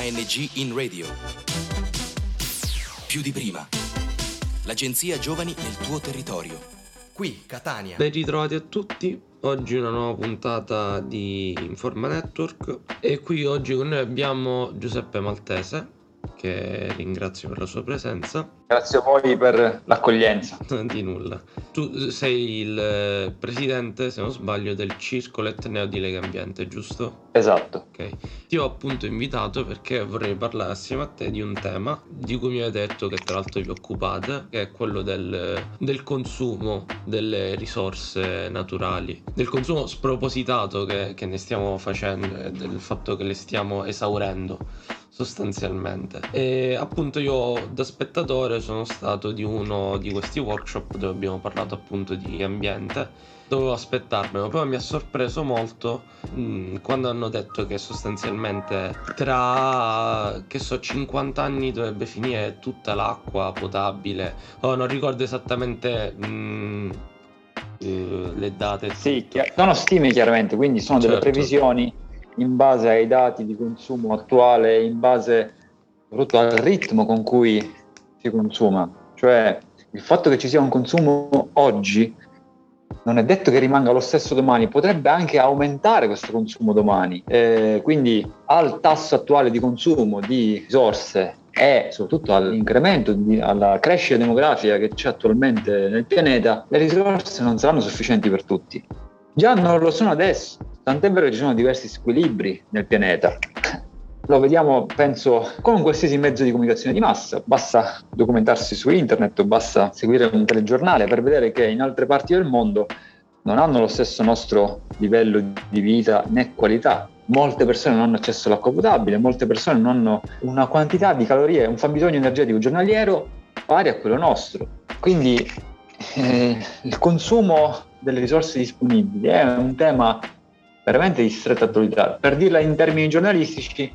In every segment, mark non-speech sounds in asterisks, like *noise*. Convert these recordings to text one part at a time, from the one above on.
ANG in radio. Più di prima. L'agenzia Giovani nel tuo territorio. Qui, Catania. Ben ritrovati a tutti. Oggi una nuova puntata di Informa Network e qui oggi con noi abbiamo Giuseppe Maltese che ringrazio per la sua presenza. Grazie a voi per l'accoglienza. *laughs* Di nulla. Tu sei il presidente, se non sbaglio, del Circolo Etneo di Lega Ambiente, giusto? Esatto. Ok. Ti ho appunto invitato perché vorrei parlare assieme a te di un tema di cui mi hai detto che tra l'altro vi occupate, che è quello del, del consumo delle risorse naturali, del consumo spropositato che, che ne stiamo facendo e del fatto che le stiamo esaurendo sostanzialmente. E appunto io da spettatore sono stato di uno di questi workshop dove abbiamo parlato appunto di ambiente. Dovevo aspettarmelo, però mi ha sorpreso molto mh, mm, quando hanno detto che sostanzialmente tra che so 50 anni dovrebbe finire tutta l'acqua potabile. Oh, non ricordo esattamente mh, mm, eh, le date. Sì, sono stime chiaramente, quindi sono certo. delle previsioni in base ai dati di consumo attuale, in base soprattutto al ritmo con cui si consuma. Cioè il fatto che ci sia un consumo oggi non è detto che rimanga lo stesso domani, potrebbe anche aumentare questo consumo domani. Eh, quindi al tasso attuale di consumo di risorse e soprattutto all'incremento, di, alla crescita demografica che c'è attualmente nel pianeta, le risorse non saranno sufficienti per tutti. Già non lo sono adesso, tant'è vero che ci sono diversi squilibri nel pianeta. Lo vediamo, penso, con qualsiasi mezzo di comunicazione di massa. Basta documentarsi su internet basta seguire un telegiornale per vedere che in altre parti del mondo non hanno lo stesso nostro livello di vita né qualità. Molte persone non hanno accesso all'acqua potabile, molte persone non hanno una quantità di calorie, un fabbisogno energetico giornaliero pari a quello nostro. Quindi eh, il consumo delle risorse disponibili è un tema veramente di stretta attualità. Per dirla in termini giornalistici,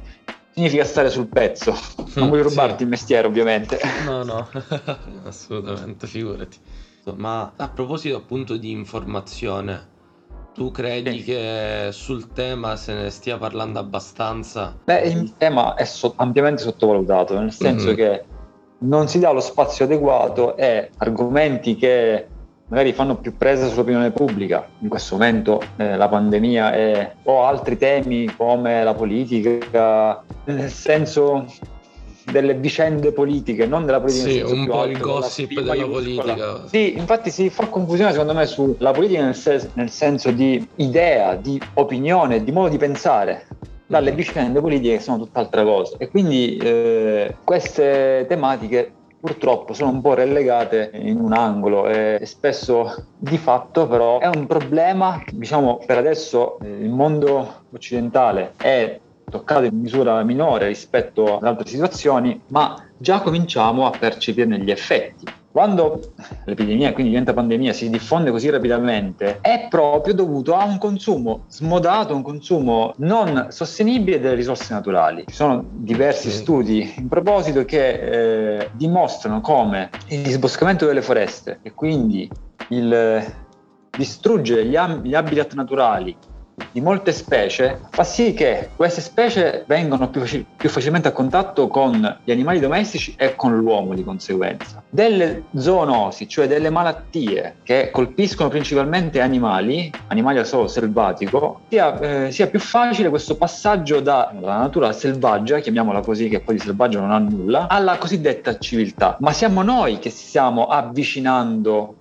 significa stare sul pezzo. Non voglio rubarti sì. il mestiere, ovviamente. No, no, *laughs* assolutamente, figurati. Ma a proposito appunto di informazione, tu credi sì. che sul tema se ne stia parlando abbastanza? Beh, il tema è so- ampiamente sottovalutato, nel senso mm-hmm. che non si dà lo spazio adeguato e argomenti che magari fanno più presa sull'opinione pubblica, in questo momento eh, la pandemia è, o altri temi come la politica, nel senso delle vicende politiche, non della politica. Sì, un po' il gossip della politica. Sì, infatti si fa confusione secondo me sulla politica nel, sen- nel senso di idea, di opinione, di modo di pensare dalle mm. vicende politiche che sono tutt'altra cosa. E quindi eh, queste tematiche purtroppo sono un po' relegate in un angolo e spesso di fatto però è un problema, diciamo per adesso eh, il mondo occidentale è toccato in misura minore rispetto ad altre situazioni, ma già cominciamo a percepirne gli effetti. Quando l'epidemia, quindi diventa pandemia, si diffonde così rapidamente, è proprio dovuto a un consumo smodato, un consumo non sostenibile delle risorse naturali. Ci sono diversi studi in proposito che eh, dimostrano come il disboscamento delle foreste e quindi il distruggere gli, gli habitat naturali di molte specie fa sì che queste specie vengano più, faci- più, facilmente a contatto con gli animali domestici e con l'uomo di conseguenza. Delle zoonosi, cioè delle malattie che colpiscono principalmente animali, animali a solo selvatico, sia, eh, sia più facile questo passaggio dalla natura selvaggia, chiamiamola così, che poi di selvaggio non ha nulla, alla cosiddetta civiltà. Ma siamo noi che stiamo avvicinando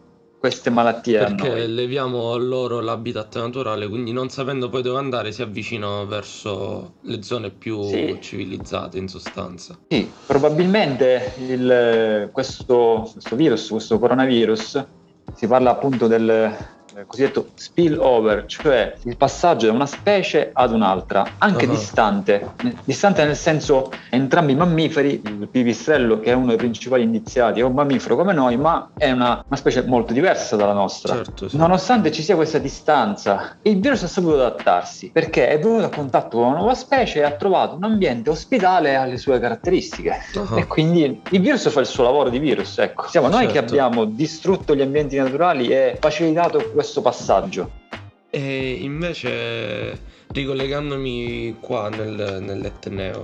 queste malattie perché leviamo loro l'habitat naturale quindi non sapendo poi dove andare si avvicinano verso le zone più sì. civilizzate in sostanza sì probabilmente il, questo, questo virus questo coronavirus si parla appunto del eh, cosiddetto spillover, cioè il passaggio da una specie ad un'altra, anche uh-huh. distante, distante nel senso entrambi i mammiferi, il pipistrello che è uno dei principali indiziati è un mammifero come noi, ma è una, una specie molto diversa dalla nostra. Certo, sì. Nonostante ci sia questa distanza, il virus ha saputo adattarsi perché è venuto a contatto con una nuova specie e ha trovato un ambiente ospitale alle sue caratteristiche uh-huh. e quindi il virus fa il suo lavoro di virus, ecco. Siamo noi certo. che abbiamo distrutto gli ambienti naturali e facilitato questo questo passaggio. E invece, ricollegandomi qua nel, nell'Etneo,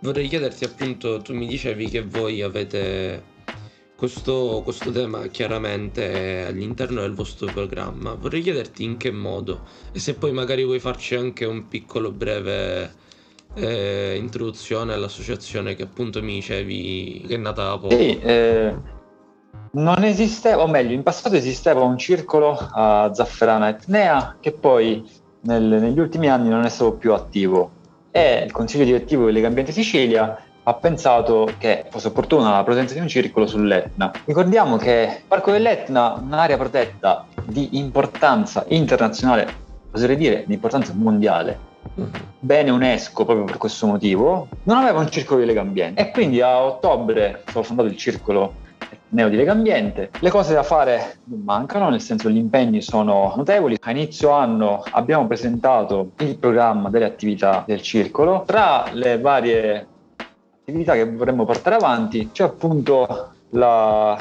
vorrei chiederti appunto, tu mi dicevi che voi avete questo, questo tema chiaramente all'interno del vostro programma. Vorrei chiederti in che modo e se poi magari vuoi farci anche un piccolo breve eh, introduzione all'associazione che appunto mi dicevi che è nata da poco. Sì, eh, non esisteva, o meglio, in passato esisteva un circolo a Zafferana Etnea che poi nel, negli ultimi anni non è stato più attivo e il consiglio direttivo di Lega Ambiente Sicilia ha pensato che fosse opportuna la presenza di un circolo sull'Etna. Ricordiamo che il Parco dell'Etna un'area protetta di importanza internazionale, oserei dire di importanza mondiale. Bene UNESCO proprio per questo motivo, non aveva un circolo di Lega Ambiente e quindi a ottobre stato fondato il circolo Neo di Lega Ambiente. Le cose da fare non mancano, nel senso gli impegni sono notevoli. A inizio anno abbiamo presentato il programma delle attività del circolo. Tra le varie attività che vorremmo portare avanti c'è appunto la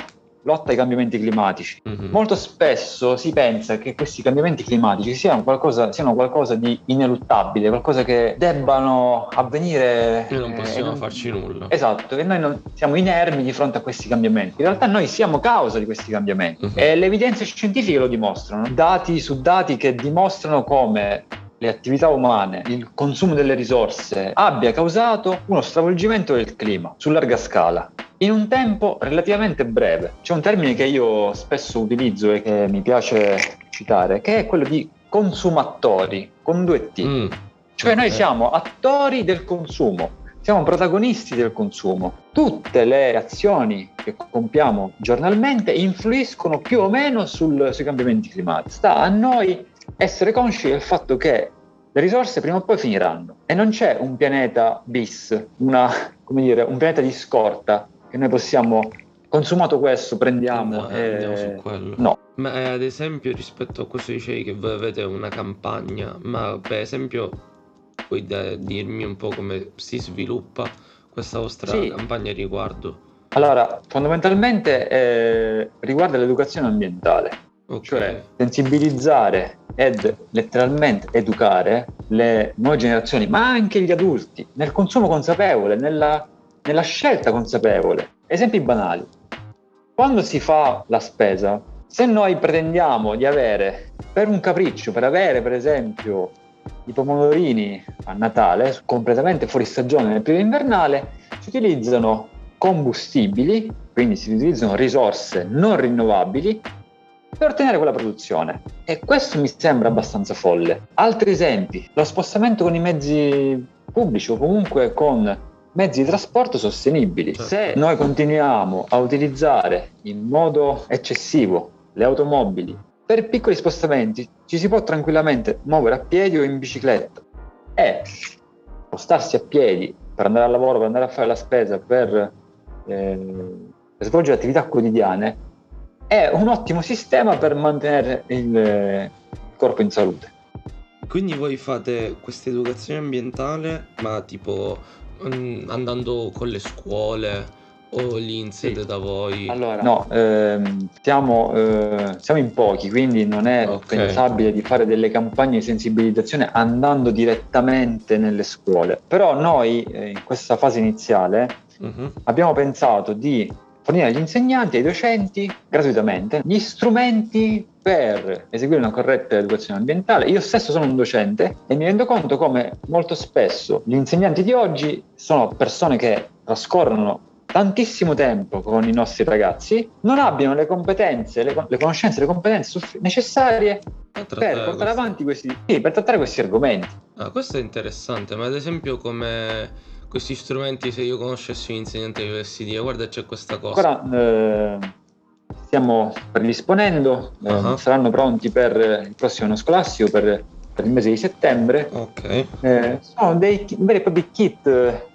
lotta ai cambiamenti climatici. Mm-hmm. Molto spesso si pensa che questi cambiamenti climatici siano qualcosa, siano qualcosa di ineluttabile, qualcosa che debbano avvenire. Noi non possiamo eh, farci nulla. Esatto, che noi non, siamo inermi di fronte a questi cambiamenti. In realtà noi siamo causa di questi cambiamenti mm-hmm. e le evidenze scientifiche lo dimostrano. Dati su dati che dimostrano come le attività umane, il consumo delle risorse abbia causato uno stravolgimento del clima su larga scala in un tempo relativamente breve. C'è un termine che io spesso utilizzo e che mi piace citare, che è quello di consumatori con due T. Mm. Cioè noi siamo attori del consumo, siamo protagonisti del consumo. Tutte le azioni che compiamo giornalmente influiscono più o meno sul, sui cambiamenti climatici. Sta a noi essere consci del fatto che le risorse prima o poi finiranno e non c'è un pianeta bis, una, dire, un pianeta di scorta che noi possiamo, consumato questo, prendiamo. No, e... andiamo su quello. No. Ma eh, ad esempio rispetto a questo dicevi che voi avete una campagna, ma per esempio puoi da- dirmi un po' come si sviluppa questa vostra sì. campagna riguardo? Allora, fondamentalmente eh, riguarda l'educazione ambientale. Okay. Cioè sensibilizzare ed letteralmente educare le nuove generazioni, ma anche gli adulti, nel consumo consapevole, nella, nella scelta consapevole. Esempi banali. Quando si fa la spesa, se noi pretendiamo di avere per un capriccio, per avere per esempio i pomodorini a Natale, completamente fuori stagione nel periodo invernale, si utilizzano combustibili, quindi si utilizzano risorse non rinnovabili per ottenere quella produzione. E questo mi sembra abbastanza folle. Altri esempi, lo spostamento con i mezzi pubblici o comunque con mezzi di trasporto sostenibili. Certo. Se noi continuiamo a utilizzare in modo eccessivo le automobili per piccoli spostamenti, ci si può tranquillamente muovere a piedi o in bicicletta e spostarsi a piedi per andare al lavoro, per andare a fare la spesa, per, eh, per svolgere attività quotidiane è un ottimo sistema per mantenere il corpo in salute. Quindi voi fate questa educazione ambientale, ma tipo mm, andando con le scuole o lì in sede sì. da voi? Allora, no, ehm, siamo, eh, siamo, in pochi, quindi non è okay. pensabile di fare delle campagne di sensibilizzazione andando direttamente nelle scuole. Però noi eh, in questa fase iniziale uh-huh. abbiamo pensato di fornire agli insegnanti e ai docenti gratuitamente gli strumenti per eseguire una corretta educazione ambientale. Io stesso sono un docente e mi rendo conto come molto spesso gli insegnanti di oggi sono persone che trascorrono tantissimo tempo con i nostri ragazzi, non abbiano le competenze, le, le conoscenze, le competenze necessarie per portare avanti questi, sì, per trattare questi argomenti. Ah, questo è interessante, ma ad esempio come questi strumenti se io conoscessi un insegnante mi dovessi dire guarda c'è questa cosa. Ancora eh, stiamo predisponendo eh, uh-huh. saranno pronti per il prossimo anno scolastico per, per il mese di settembre. Ok. Eh, sono dei veri e propri kit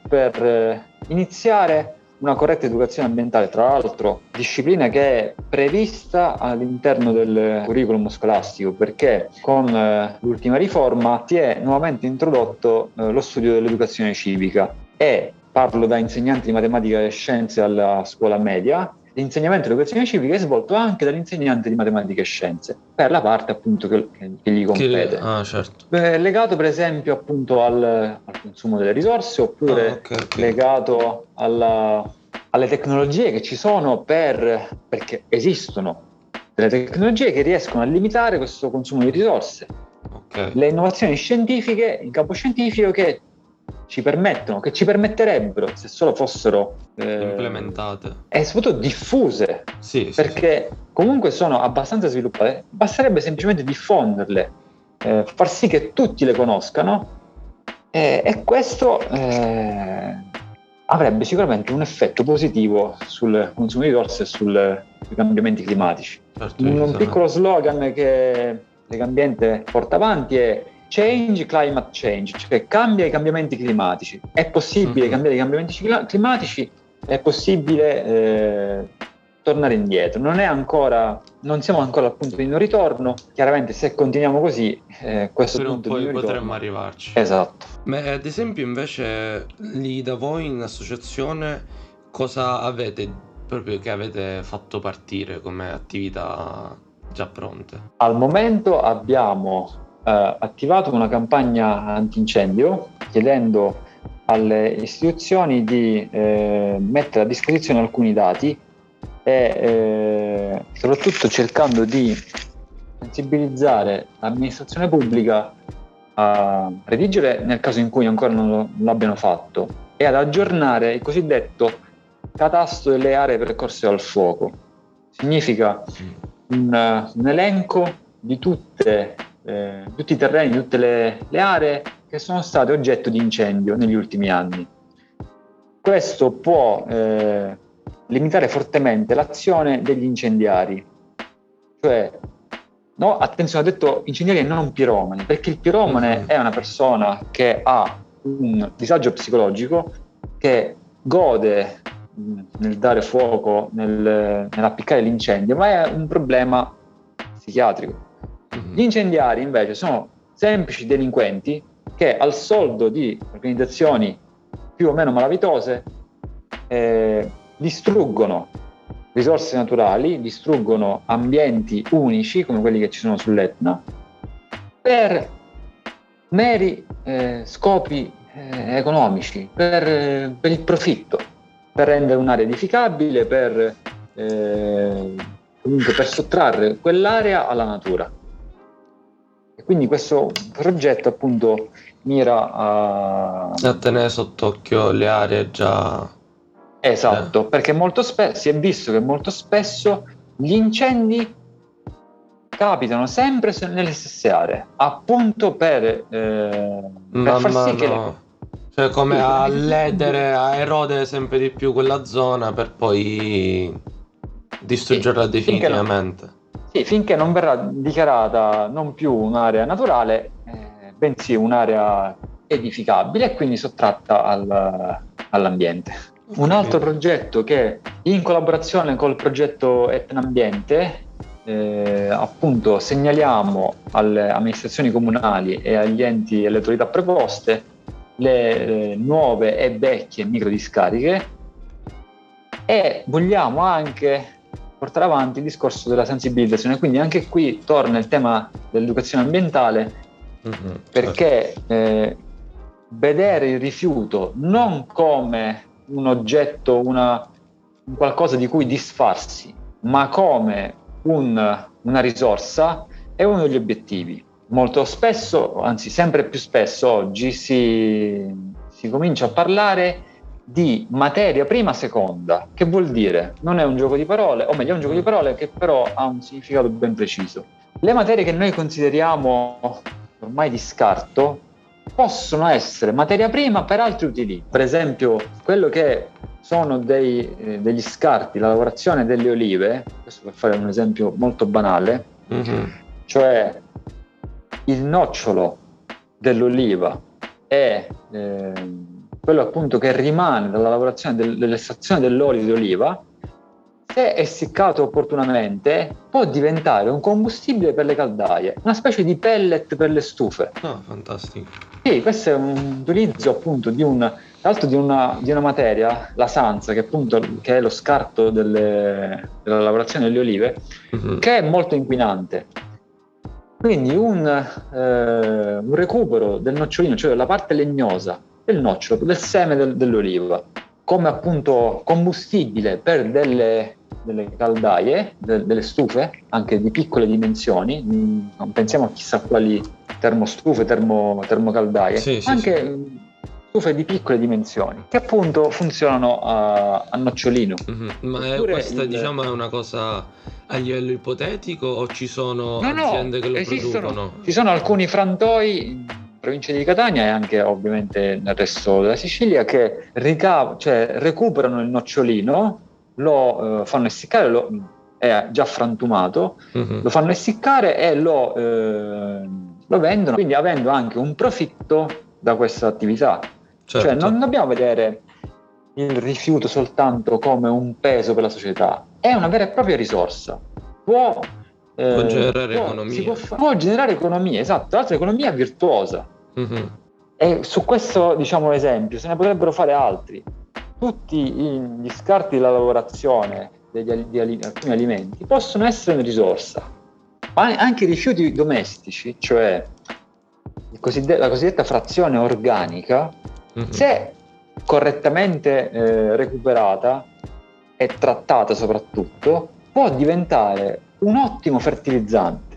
per eh, iniziare una corretta educazione ambientale, tra l'altro disciplina che è prevista all'interno del curriculum scolastico perché con eh, l'ultima riforma si è nuovamente introdotto eh, lo studio dell'educazione civica. E parlo da insegnante di matematica e scienze alla scuola media l'insegnamento dell'educazione civica è svolto anche dall'insegnante di matematica e scienze, per la parte appunto che, che gli compete. Che, ah, certo. Beh, legato per esempio appunto al, al consumo delle risorse oppure ah, okay, okay. legato alla, alle tecnologie che ci sono per, perché esistono delle tecnologie che riescono a limitare questo consumo di risorse. Okay. Le innovazioni scientifiche in campo scientifico che ci permettono, che ci permetterebbero, se solo fossero eh, implementate e soprattutto diffuse, sì, perché sì. comunque sono abbastanza sviluppate, basterebbe semplicemente diffonderle, eh, far sì che tutti le conoscano eh, e questo eh, avrebbe sicuramente un effetto positivo sul consumo di risorse e sul, sui cambiamenti climatici. Certo, un, un piccolo slogan che Legambiente porta avanti è Change Climate Change, cioè cambia i cambiamenti climatici. È possibile mm-hmm. cambiare i cambiamenti climatici, è possibile eh, tornare indietro. Non, ancora, non siamo ancora al punto di non ritorno. Chiaramente, se continuiamo così, eh, questo per punto un po' potremmo arrivarci. Esatto. Ma ad esempio, invece, lì da voi in associazione, cosa avete proprio che avete fatto partire come attività già pronte? Al momento abbiamo eh, attivato una campagna antincendio chiedendo alle istituzioni di eh, mettere a disposizione alcuni dati e eh, soprattutto cercando di sensibilizzare l'amministrazione pubblica a redigere nel caso in cui ancora non, l'abbiano fatto e ad aggiornare il cosiddetto catasto delle aree percorse dal fuoco. Significa un, un elenco di tutte eh, tutti i terreni, tutte le, le aree che sono state oggetto di incendio negli ultimi anni. Questo può eh, limitare fortemente l'azione degli incendiari, cioè no, attenzione, ho detto incendiari e non piromani, perché il piromane mm-hmm. è una persona che ha un disagio psicologico, che gode nel dare fuoco, nel, nell'appiccare l'incendio, ma è un problema psichiatrico. Mhm. Gli incendiari invece sono semplici delinquenti che al soldo di organizzazioni più o meno malavitose eh, distruggono risorse naturali, distruggono ambienti unici come quelli che ci sono sull'Etna per meri eh, scopi eh, economici, per, per, il profitto, per rendere un'area edificabile, per, eh, comunque per sottrarre quell'area alla natura. Quindi questo progetto appunto mira a... a tenere sott'occhio le aree già... Esatto, eh. perché molto spesso si è visto che molto spesso gli incendi capitano sempre nelle stesse aree, appunto per, eh, per far sì no. che... Le... Cioè come a ledere, a erodere sempre di più quella zona per poi distruggerla sì, definitivamente. Sì, finché non verrà dichiarata non più un'area naturale, eh, bensì un'area edificabile e quindi sottratta al, all'ambiente. Un altro progetto che in collaborazione col progetto Etnambiente eh, appunto segnaliamo alle amministrazioni comunali e agli enti e alle autorità preposte le eh, nuove e vecchie microdiscariche e vogliamo anche portare avanti il discorso della sensibilizzazione. Quindi anche qui torna il tema dell'educazione ambientale, mm-hmm, perché certo. eh, vedere il rifiuto non come un oggetto, una, un qualcosa di cui disfarsi, ma come un, una risorsa, è uno degli obiettivi. Molto spesso, anzi sempre più spesso oggi, si, si comincia a parlare di materia prima seconda, che vuol dire non è un gioco di parole, o meglio è un gioco di parole che però ha un significato ben preciso. Le materie che noi consideriamo ormai di scarto possono essere materia prima per altri utili. Per esempio, quello che sono dei, eh, degli scarti, la lavorazione delle olive, questo per fare un esempio molto banale, mm-hmm. cioè il nocciolo dell'oliva è eh, quello appunto che rimane dalla lavorazione del, dell'estrazione dell'olio di oliva, se essiccato opportunamente, può diventare un combustibile per le caldaie, una specie di pellet per le stufe. Ah, fantastico. Sì, questo è un utilizzo appunto di, un, di, una, di una materia, la sanza, che appunto che è lo scarto delle, della lavorazione delle olive, uh-huh. che è molto inquinante. Quindi un, eh, un, recupero del nocciolino, cioè della parte legnosa del nocciolo, del seme del, dell'oliva, come appunto combustibile per delle delle caldaie, de- delle stufe, anche di piccole dimensioni, non pensiamo a chissà quali termostufe, termo- termocaldaie, sì, anche sì, stufe di piccole dimensioni, che appunto funzionano a, a nocciolino. Mm-hmm. Ma è questa il... diciamo è una cosa a livello ipotetico o ci sono no, aziende no, che lo esistono, producono? Ci sono alcuni frantoi provincia di Catania e anche ovviamente nel resto della Sicilia che ricav- cioè, recuperano il nocciolino lo eh, fanno essiccare, lo, è già frantumato, uh-huh. lo fanno essiccare e lo, eh, lo, vendono, quindi avendo anche un profitto da questa attività. Certo. Cioè non dobbiamo vedere il rifiuto soltanto come un peso per la società, è una vera e propria risorsa. Può, eh, può generare può, economia. Può, può, generare economia, esatto, tra l'altro economia virtuosa. Uh-huh. E su questo diciamo esempio se ne potrebbero fare altri tutti gli scarti della lavorazione degli, di alcuni alimenti possono essere una risorsa. Anche i rifiuti domestici, cioè la cosiddetta frazione organica, mm-hmm. se correttamente eh, recuperata e trattata soprattutto, può diventare un ottimo fertilizzante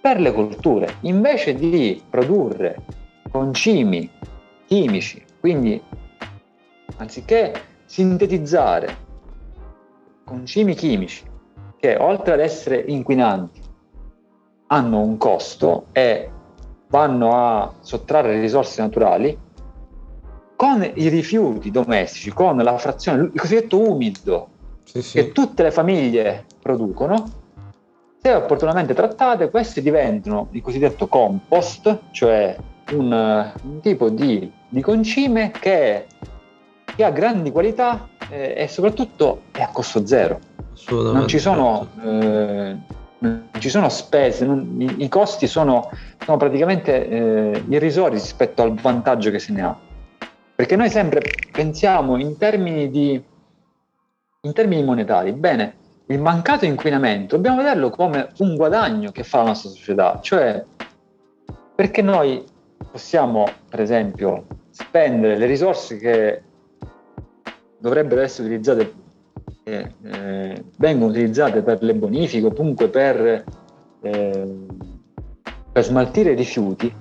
per le colture, invece di produrre concimi chimici, quindi anziché sintetizzare concimi chimici che oltre ad essere inquinanti hanno un costo e vanno a sottrarre risorse naturali, con i rifiuti domestici, con la frazione, il cosiddetto umido sì, sì. che tutte le famiglie producono, se opportunamente trattate, questi diventano il cosiddetto compost, cioè un, un tipo di, di concime che che ha grandi qualità eh, e soprattutto è a costo zero. Non ci sono, eh, non ci sono spese, non, i, i, costi sono, sono praticamente eh, irrisori rispetto al vantaggio che se ne ha. Perché noi sempre pensiamo in termini, di, in termini monetari. Bene, il mancato inquinamento dobbiamo vederlo come un guadagno che fa la nostra società, cioè perché noi possiamo, per esempio, spendere le risorse che dovrebbero essere utilizzate, eh, eh, vengono utilizzate per le bonifiche o comunque per, eh, per smaltire i rifiuti,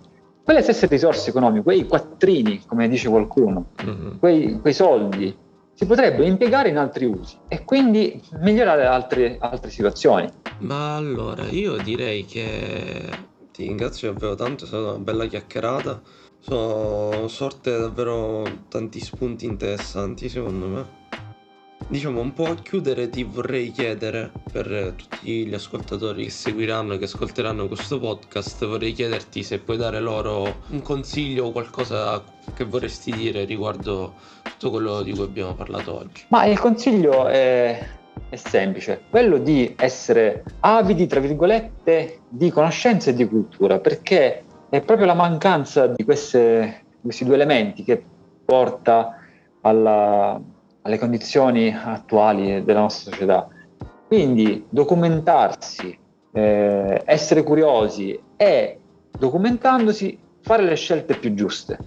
quelle stesse risorse economiche, quei quattrini, come dice qualcuno, mm-hmm. quei, quei, soldi, si potrebbero impiegare in altri usi e quindi migliorare altre, altre situazioni. Ma allora, io direi che ti ringrazio davvero tanto, è stata una bella chiacchierata. Sono sorte davvero tanti spunti interessanti secondo me. Diciamo un po' a chiudere ti vorrei chiedere per tutti gli ascoltatori che seguiranno e che ascolteranno questo podcast, vorrei chiederti se puoi dare loro un consiglio o qualcosa che vorresti dire riguardo tutto quello di cui abbiamo parlato oggi. Ma il consiglio è, è semplice, quello di essere avidi, tra virgolette, di conoscenza e di cultura, perché è proprio la mancanza di queste, questi due elementi che porta alla, alle condizioni attuali della nostra società. Quindi documentarsi, eh, essere curiosi e documentandosi fare le scelte più giuste.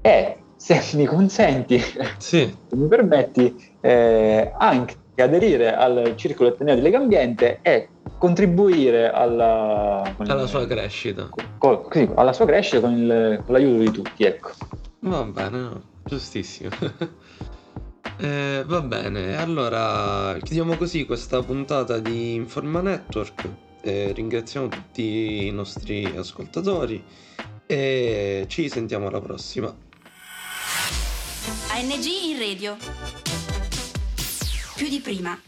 E se *laughs* mi consenti, sì. se mi permetti, eh, anche aderire al circolo etneo di Legambiente e contribuire alla, alla il, sua crescita. Con, sì, alla sua crescita con, il, con, l'aiuto di tutti, ecco. Va bene, no, giustissimo. *laughs* eh, va bene, allora chiudiamo così questa puntata di Informa Network. Eh, ringraziamo tutti i nostri ascoltatori e ci sentiamo alla prossima. ANG in radio. Più di prima.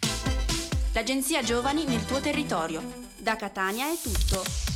L'agenzia Giovani nel tuo territorio. Da Catania è tutto.